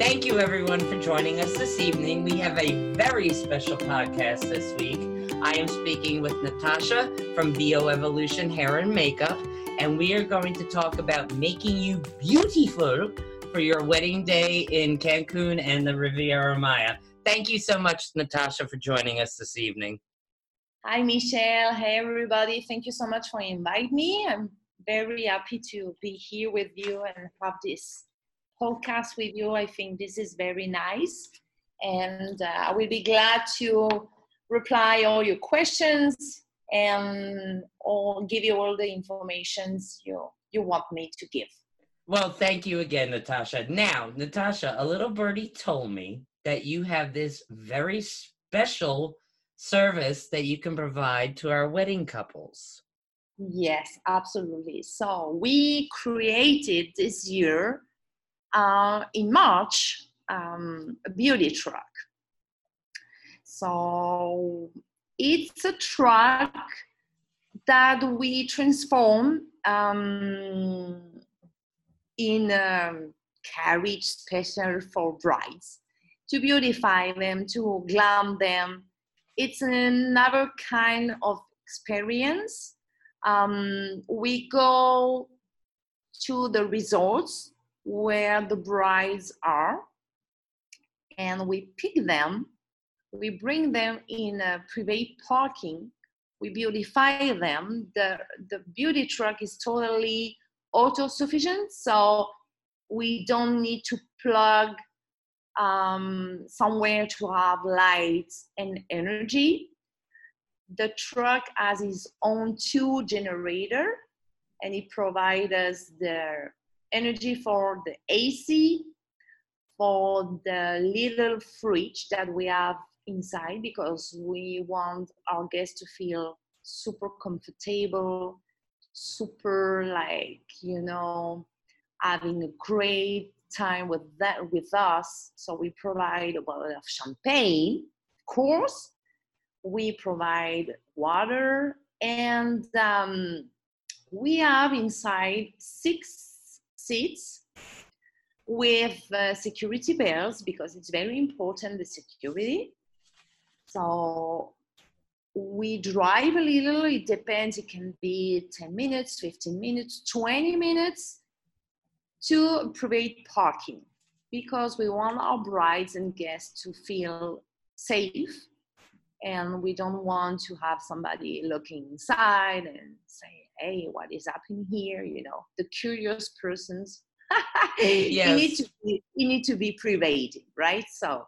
Thank you, everyone, for joining us this evening. We have a very special podcast this week. I am speaking with Natasha from VO Evolution Hair and Makeup, and we are going to talk about making you beautiful for your wedding day in Cancun and the Riviera Maya. Thank you so much, Natasha, for joining us this evening. Hi, Michelle. Hey, everybody. Thank you so much for inviting me. I'm very happy to be here with you and have this podcast with you. I think this is very nice. And uh, I will be glad to reply all your questions and or give you all the informations you, you want me to give. Well, thank you again, Natasha. Now, Natasha, a little birdie told me that you have this very special service that you can provide to our wedding couples. Yes, absolutely. So we created this year uh, in March um, a beauty truck. So it's a truck that we transform um, in a carriage special for brides to beautify them, to glam them. It's another kind of experience. Um, we go to the resorts where the brides are and we pick them. We bring them in a private parking. We beautify them. The the beauty truck is totally auto-sufficient so we don't need to plug um, somewhere to have lights and energy. The truck has its own two generator and it provides us the energy for the AC, for the little fridge that we have inside because we want our guests to feel super comfortable, super like, you know, having a great time with that with us. So we provide a bottle of champagne, of course. We provide water and um, we have inside six seats with uh, security bells because it's very important the security. So we drive a little it depends it can be 10 minutes 15 minutes 20 minutes to private parking because we want our brides and guests to feel safe and we don't want to have somebody looking inside and say hey what is happening here? You know the curious persons. Yes. you need to be, you need to be private right? So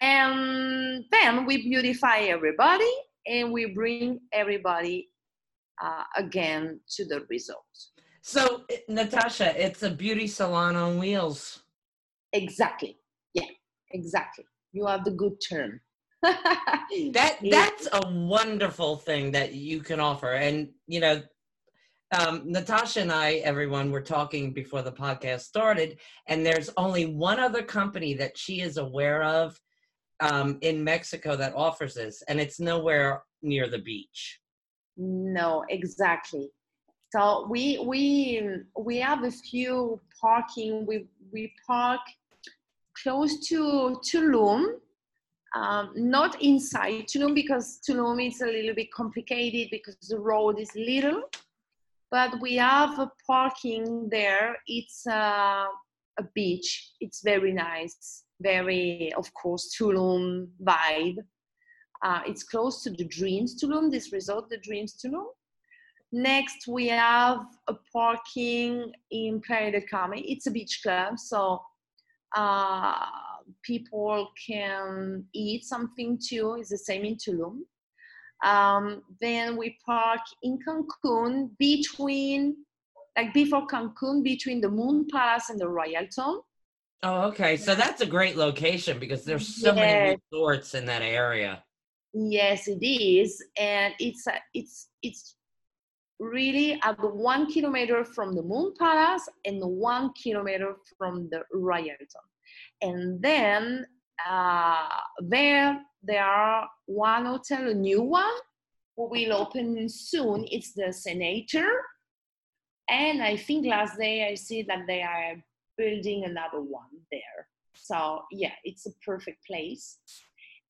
and then we beautify everybody and we bring everybody uh, again to the result. So natasha it's a beauty salon on wheels. Exactly. Yeah exactly. You have the good term that that's a wonderful thing that you can offer. And you know um, natasha and i everyone were talking before the podcast started and there's only one other company that she is aware of um, in mexico that offers this and it's nowhere near the beach. No exactly. So we we we have a few parking. We we park close to tulum um, not inside Tulum because Tulum is a little bit complicated because the road is little, but we have a parking there. It's uh, a beach. It's very nice, very of course Tulum vibe. Uh, it's close to the Dreams Tulum, this resort, the Dreams Tulum. Next, we have a parking in Playa del Carmen. It's a beach club, so uh, people can eat something too. It's the same in Tulum. Um, then we park in Cancun between, like before Cancun, between the Moon Palace and the Royalton. Oh, okay. So that's a great location because there's so yes. many resorts in that area. Yes, it is, and it's a, it's it's really at the one kilometer from the Moon Palace and one kilometer from the Royalton. And then uh, there, there are one hotel, a new one, who will open soon. It's the Senator. And I think last day I see that they are building another one there. So yeah, it's a perfect place.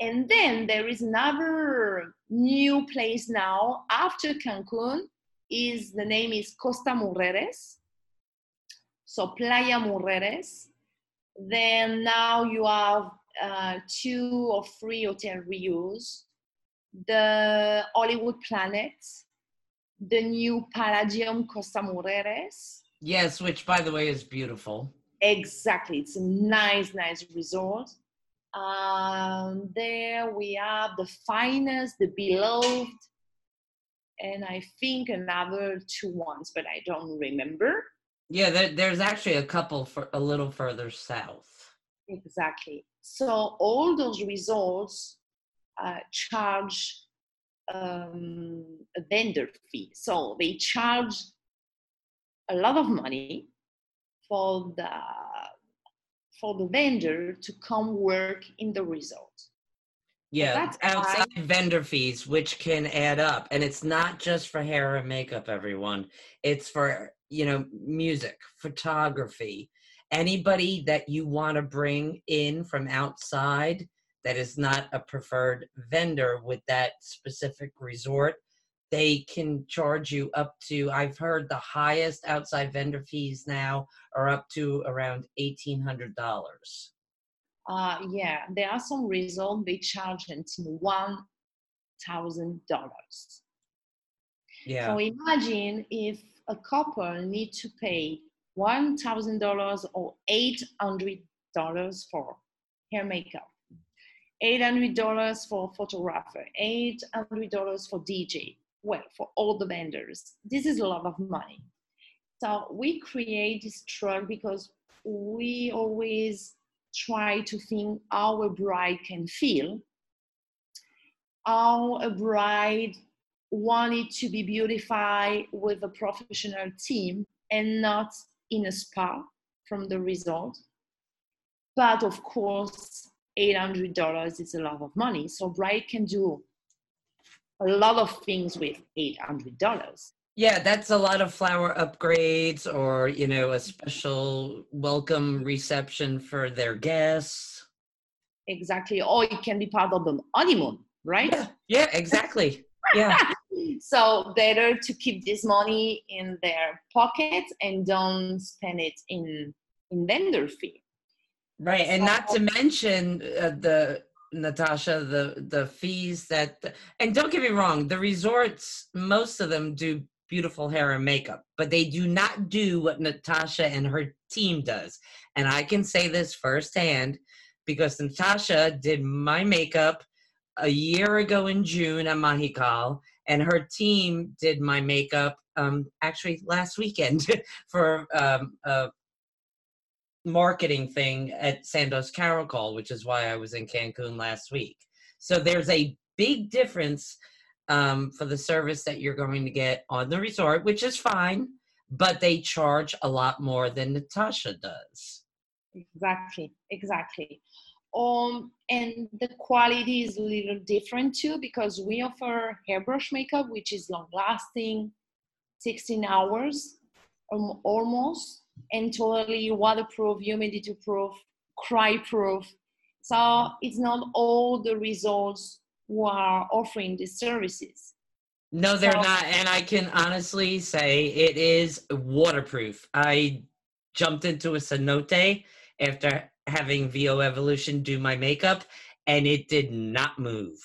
And then there is another new place now after Cancun. Is the name is Costa Mujeres. So Playa Mujeres. Then now you have uh, two or three hotel reuse. The Hollywood Planet, the new Palladium Costa Mujeres. Yes, which by the way is beautiful. Exactly, it's a nice, nice resort. Um, there we have the finest, the beloved, and I think another two ones, but I don't remember. Yeah, there, there's actually a couple for a little further south. Exactly. So all those resorts uh, charge um, a vendor fee. So they charge a lot of money for the for the vendor to come work in the resort. Yeah, That's outside why- vendor fees, which can add up, and it's not just for hair and makeup. Everyone, it's for you know music, photography, anybody that you want to bring in from outside that is not a preferred vendor with that specific resort. They can charge you up to. I've heard the highest outside vendor fees now are up to around eighteen hundred dollars. Uh, yeah, there are some resorts they charge until one thousand dollars. Yeah. So imagine if a couple need to pay one thousand dollars or eight hundred dollars for hair makeup, eight hundred dollars for photographer, eight hundred dollars for DJ. Well, for all the vendors, this is a lot of money. So we create this truck because we always try to think how a bride can feel, how a bride wanted to be beautified with a professional team and not in a spa from the resort. But of course, $800 is a lot of money. So bride can do a lot of things with $800. Yeah, that's a lot of flower upgrades or, you know, a special welcome reception for their guests. Exactly. Or it can be part of the honeymoon, right? Yeah, yeah, exactly. Yeah. so better to keep this money in their pocket and don't spend it in in vendor fee. Right. And not to mention uh, the Natasha, the the fees that and don't get me wrong, the resorts, most of them do beautiful hair and makeup, but they do not do what Natasha and her team does. And I can say this firsthand because Natasha did my makeup a year ago in June at Mahekal, and her team did my makeup um, actually last weekend for um, a marketing thing at Sandos Caracol, which is why I was in Cancun last week. So there's a big difference um, for the service that you're going to get on the resort, which is fine, but they charge a lot more than Natasha does. Exactly, exactly. Um, and the quality is a little different too because we offer airbrush makeup, which is long lasting, 16 hours um, almost, and totally waterproof, humidity proof, cry proof. So it's not all the resorts who are offering these services. No, they're So- not. And I can honestly say it is waterproof. I jumped into a cenote after having VO Evolution do my makeup, and it did not move.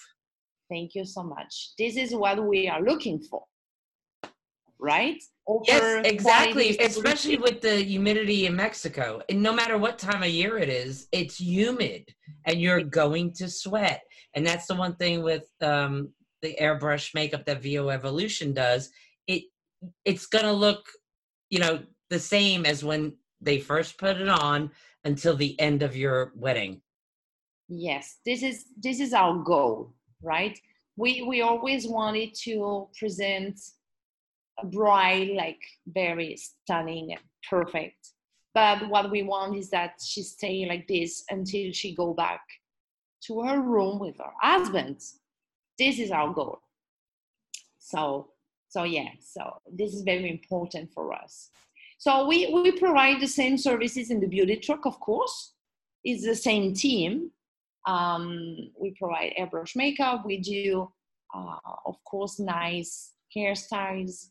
Thank you so much. This is what we are looking for, right? Yes, exactly. Especially with the humidity in Mexico. And no matter what time of year it is, it's humid and you're going to sweat. And that's the one thing with um, the airbrush makeup that VO Evolution does. It it's gonna look, you know, the same as when they first put it on until the end of your wedding. yes this is this is our goal right we we always wanted to present bride like very stunning and perfect. But what we want is that she stay like this until she go back to her room with her husband. This is our goal. So so yeah so this is very important for us. So we we provide the same services in the beauty truck of course. It's the same team. Um, we provide airbrush makeup. We do, uh, of course, nice hairstyles,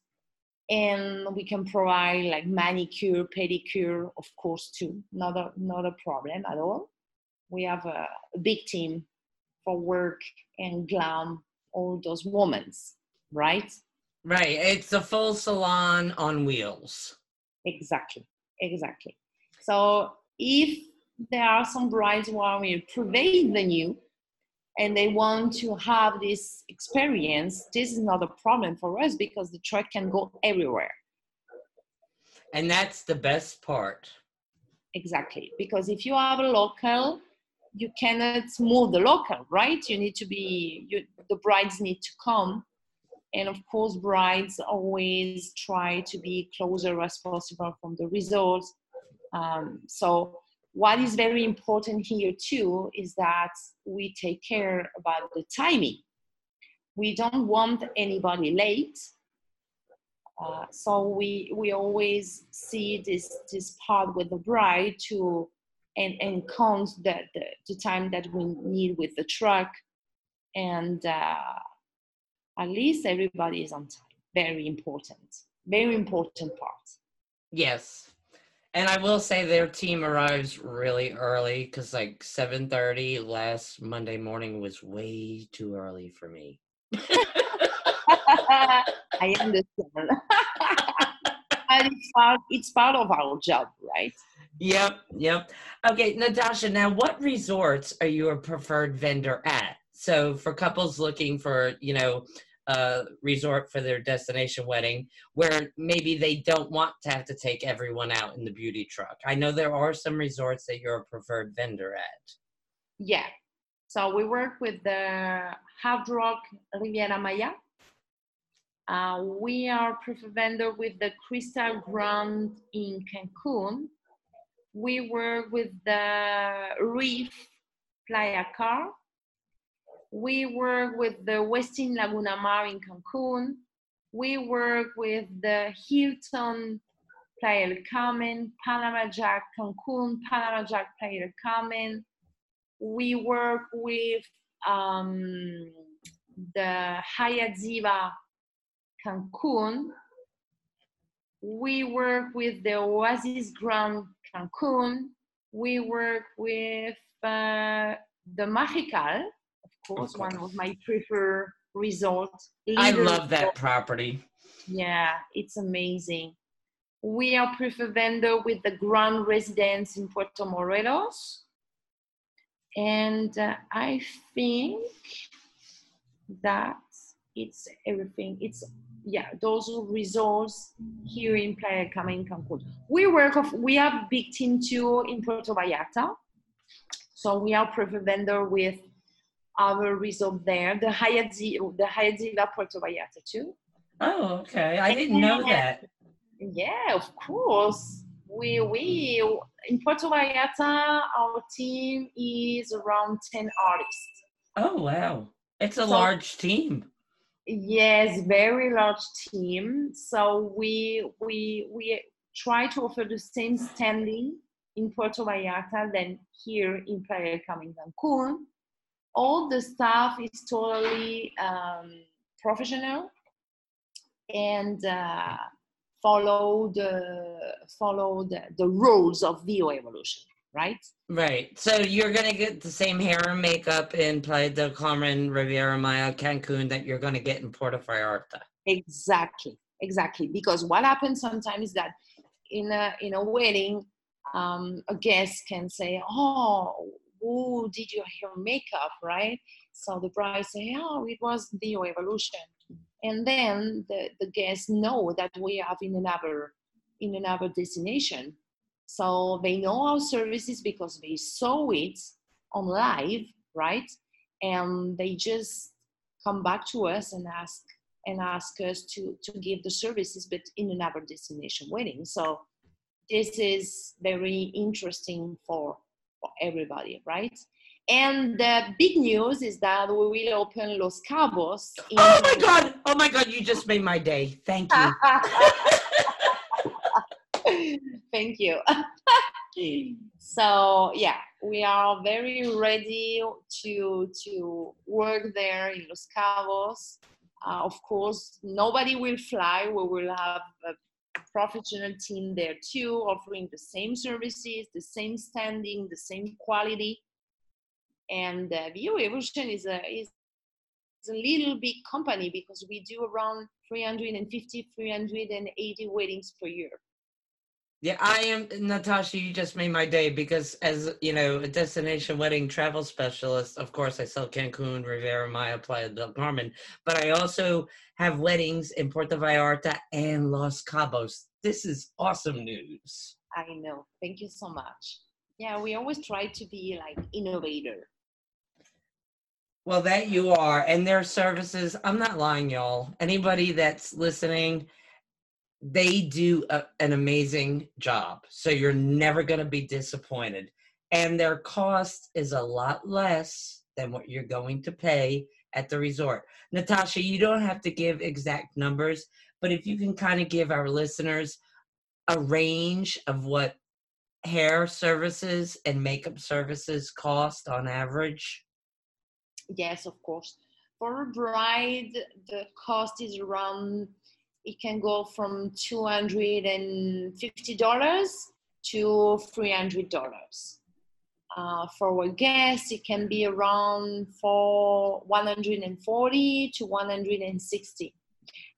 and we can provide like manicure, pedicure, of course, too. Not a not a problem at all. We have a, a big team for work and glam all those moments, right? Right. It's a full salon on wheels. Exactly. Exactly. So if there are some brides who are prevailing the new and they want to have this experience, this is not a problem for us because the truck can go everywhere. And that's the best part. Exactly. Because if you have a local, you cannot move the local, right? You need to be, you, the brides need to come. And of course, brides always try to be closer as possible from the results. Um, so what is very important here too is that we take care about the timing. We don't want anybody late. Uh, so we we always see this this part with the bride to and and count the, the, the time that we need with the truck. And uh, at least everybody is on time. Very important. Very important part. Yes and I will say their team arrives really early because like 7:30 last Monday morning was way too early for me. I understand. but it's part, it's part of our job, right? Yep, yep. Okay, Natasha, now what resorts are you a preferred vendor at? So for couples looking for, you know, uh, resort for their destination wedding where maybe they don't want to have to take everyone out in the beauty truck. I know there are some resorts that you're a preferred vendor at. Yeah. So we work with the Hard Rock Riviera Maya. Uh, we are preferred vendor with the Krystal Grand in Cancun. We work with the Reef Playa Car we work with the Westin Laguna Mar in Cancun. We work with the Hilton Playa del Carmen, Panama Jack Cancun, Panama Jack Playa del Carmen. We work with um, the Hyatt Ziva Cancun. We work with the Oasis Grand Cancun. We work with uh, the Mahekal course, one of my preferred resorts. I love that property. Yeah, it's amazing. We are preferred vendor with the Grand Residence in Puerto Morelos. And uh, I think that it's everything. It's yeah, those resorts here in Playa Carmen, Cancun. We work of we have big team too in Puerto Vallarta. So we are preferred vendor with our resort there, the Hyatt, the Hyatt Ziva Puerto Vallarta too. Oh, okay. I didn't know that. Yeah, of course. We we in Puerto Vallarta, our team is around ten artists. Oh wow, it's a so, large team. Yes, very large team. So we we we try to offer the same standing in Puerto Vallarta than here in Playa Carmen Cancun all the staff is totally um, professional and uh, follow the follow the, the rules of VO evolution, right? Right. So you're gonna get the same hair and makeup in Playa del Carmen, Riviera Maya, Cancun that you're gonna get in Puerto Vallarta. Exactly. Exactly. Because what happens sometimes is that in a in a wedding, um, a guest can say, "Oh, who did your hair makeup, right? So the bride say, oh, it was the evolution. And then the, the guests know that we have in another in another destination. So they know our services because they saw it on live, right? And they just come back to us and ask and ask us to to give the services, but in another destination wedding. So this is very interesting for for everybody, right? And the big news is that we will open Los Cabos. oh my God! Oh my God! You just made my day. Thank you. Thank you. so yeah, we are very ready to to work there in Los Cabos. Uh, of course, nobody will fly. We will have a professional team there too, offering the same services, the same standing, the same quality. And uh, VO Evolution is a is a little big company because we do around 350, 380 weddings per year. Yeah, I am Natasha. You just made my day because, as you know, a destination wedding travel specialist, of course, I sell Cancun, Riviera Maya, Playa del Carmen, but I also have weddings in Puerto Vallarta and Los Cabos. This is awesome news. I know. Thank you so much. Yeah, we always try to be like innovator. Well, that you are, and their services. I'm not lying, y'all. Anybody that's listening they do a, an amazing job. So you're never going to be disappointed. And their cost is a lot less than what you're going to pay at the resort. Natasha, you don't have to give exact numbers, but if you can kind of give our listeners a range of what hair services and makeup services cost on average? Yes, of course. For a bride, the cost is around it can go from $250 to $300. Uh, for a guest, it can be around for 140 to 160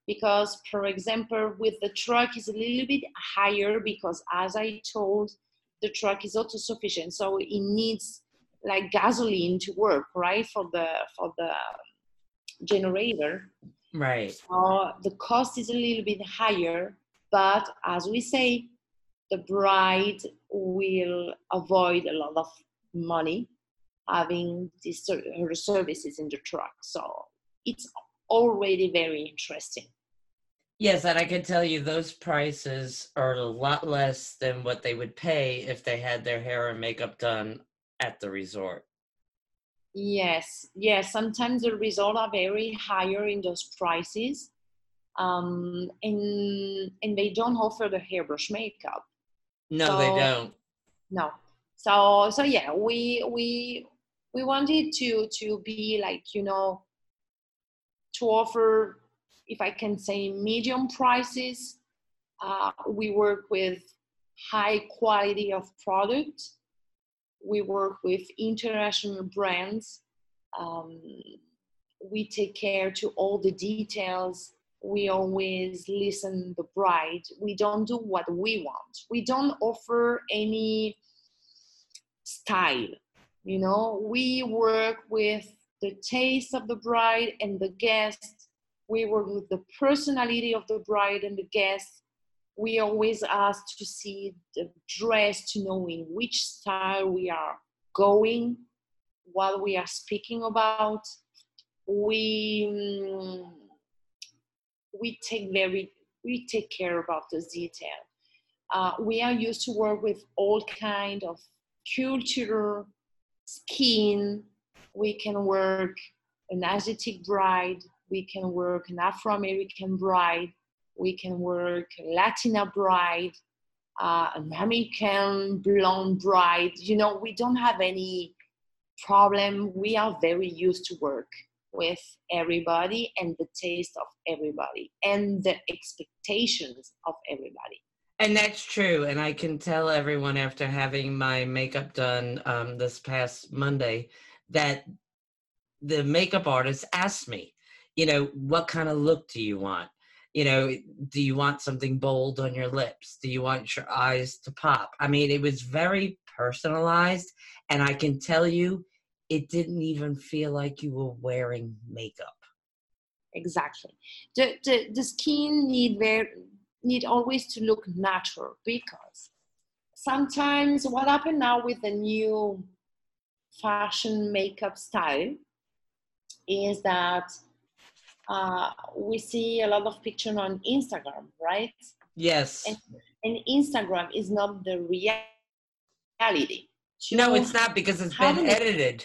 because for example with the truck is a little bit higher because as i told the truck is auto sufficient so it needs like gasoline to work right for the for the generator Right. So the cost is a little bit higher, but as we say, the bride will avoid a lot of money having these her services in the truck. So it's already very interesting. Yes, and I can tell you those prices are a lot less than what they would pay if they had their hair and makeup done at the resort. Yes, yes. Sometimes the results are very higher in those prices, um, and and they don't offer the airbrush makeup. No, so, they don't. No. So so yeah, we we we wanted to to be like you know to offer, if I can say, medium prices. Uh, we work with high quality of product we work with international brands. Um, we take care to all the details. We always listen the bride. We don't do what we want. We don't offer any style. You know, we work with the taste of the bride and the guest. We work with the personality of the bride and the guest we always ask to see the dress to know in which style we are going what we are speaking about. We mm, we take very we take care about the detail. Uh, we are used to work with all kind of culture skin. We can work an asiatic bride we can work an afro-american bride we can work Latina bride, uh, American blonde bride. You know, we don't have any problem. We are very used to work with everybody and the taste of everybody and the expectations of everybody. And that's true. And I can tell everyone after having my makeup done um, this past Monday that the makeup artist asked me, you know, what kind of look do you want? You know do you want something bold on your lips? Do you want your eyes to pop? I mean it was very personalized and i can tell you it didn't even feel like you were wearing makeup. Exactly. The, the, the skin need very need always to look natural because sometimes what happened now with the new fashion makeup style is that uh, we see a lot of pictures on Instagram, right? Yes. And, and Instagram is not the reality. To no, it's not because it's been edited.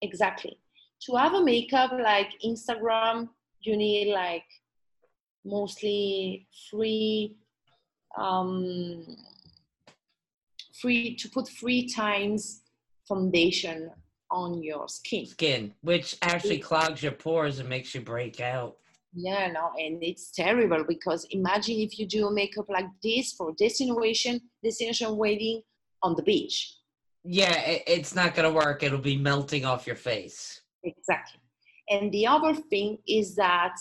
Exactly. To have a makeup like Instagram, you need like mostly free um free to put free times foundation on your skin. Skin, which actually clogs your pores and makes you break out. Yeah, no, and it's terrible because imagine if you do makeup like this for destination, destination wedding on the beach. Yeah, it, it's not gonna work. It'll be melting off your face. Exactly. And the other thing is that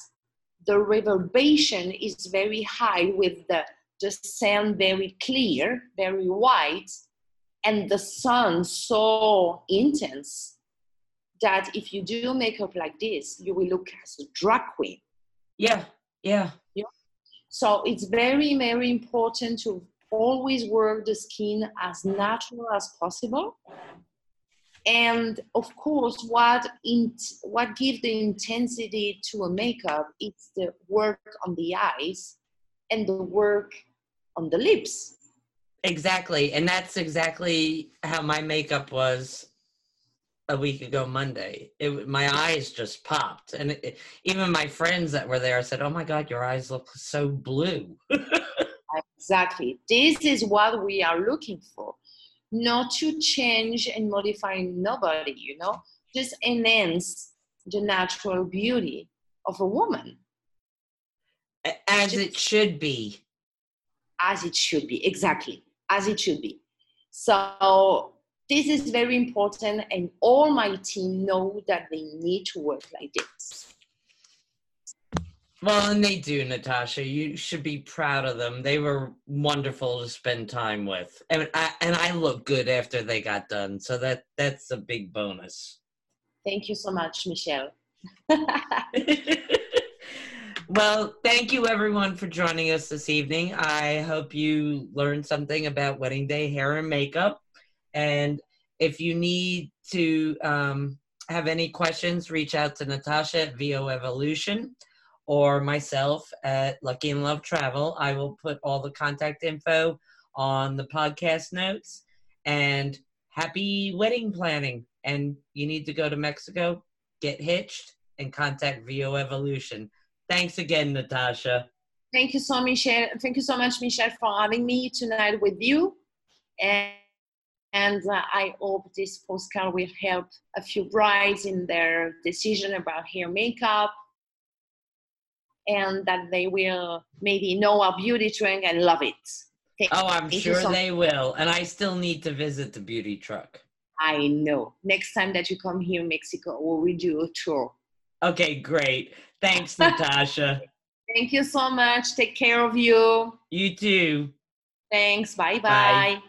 the reverberation is very high with the, the sand very clear, very white, and the sun so intense that if you do makeup like this, you will look as a drag queen. Yeah, yeah. So it's very, very important to always work the skin as natural as possible. And of course, what in, what gives the intensity to a makeup is the work on the eyes and the work on the lips. Exactly. And that's exactly how my makeup was a week ago Monday. It, my eyes just popped. And it, even my friends that were there said, Oh my God, your eyes look so blue. exactly. This is what we are looking for. Not to change and modify nobody, you know, just enhance the natural beauty of a woman. As just, it should be. As it should be, exactly as it should be. So this is very important, and all my team know that they need to work like this. Well, and they do, Natasha. You should be proud of them. They were wonderful to spend time with, and I and I look good after they got done. So that that's a big bonus. Thank you so much, Michelle. Well, thank you everyone for joining us this evening. I hope you learned something about wedding day hair and makeup. And if you need to um, have any questions, reach out to Natasha at VO Evolution or myself at Lucky and Love Travel. I will put all the contact info on the podcast notes. And happy wedding planning. And you need to go to Mexico, get hitched, and contact VO Evolution. Thanks again, Natasha. Thank you so Michelle. Thank you so much, Michelle, for having me tonight with you. And, and uh, I hope this postcard will help a few brides in their decision about hair makeup and that they will maybe know our beauty truck and love it. Thank, oh, I'm sure so they will. And I still need to visit the beauty truck. I know. Next time that you come here in Mexico, we will do a tour. Okay, great. Thanks, Natasha. Thank you so much. Take care of you. You too. Thanks. Bye-bye. bye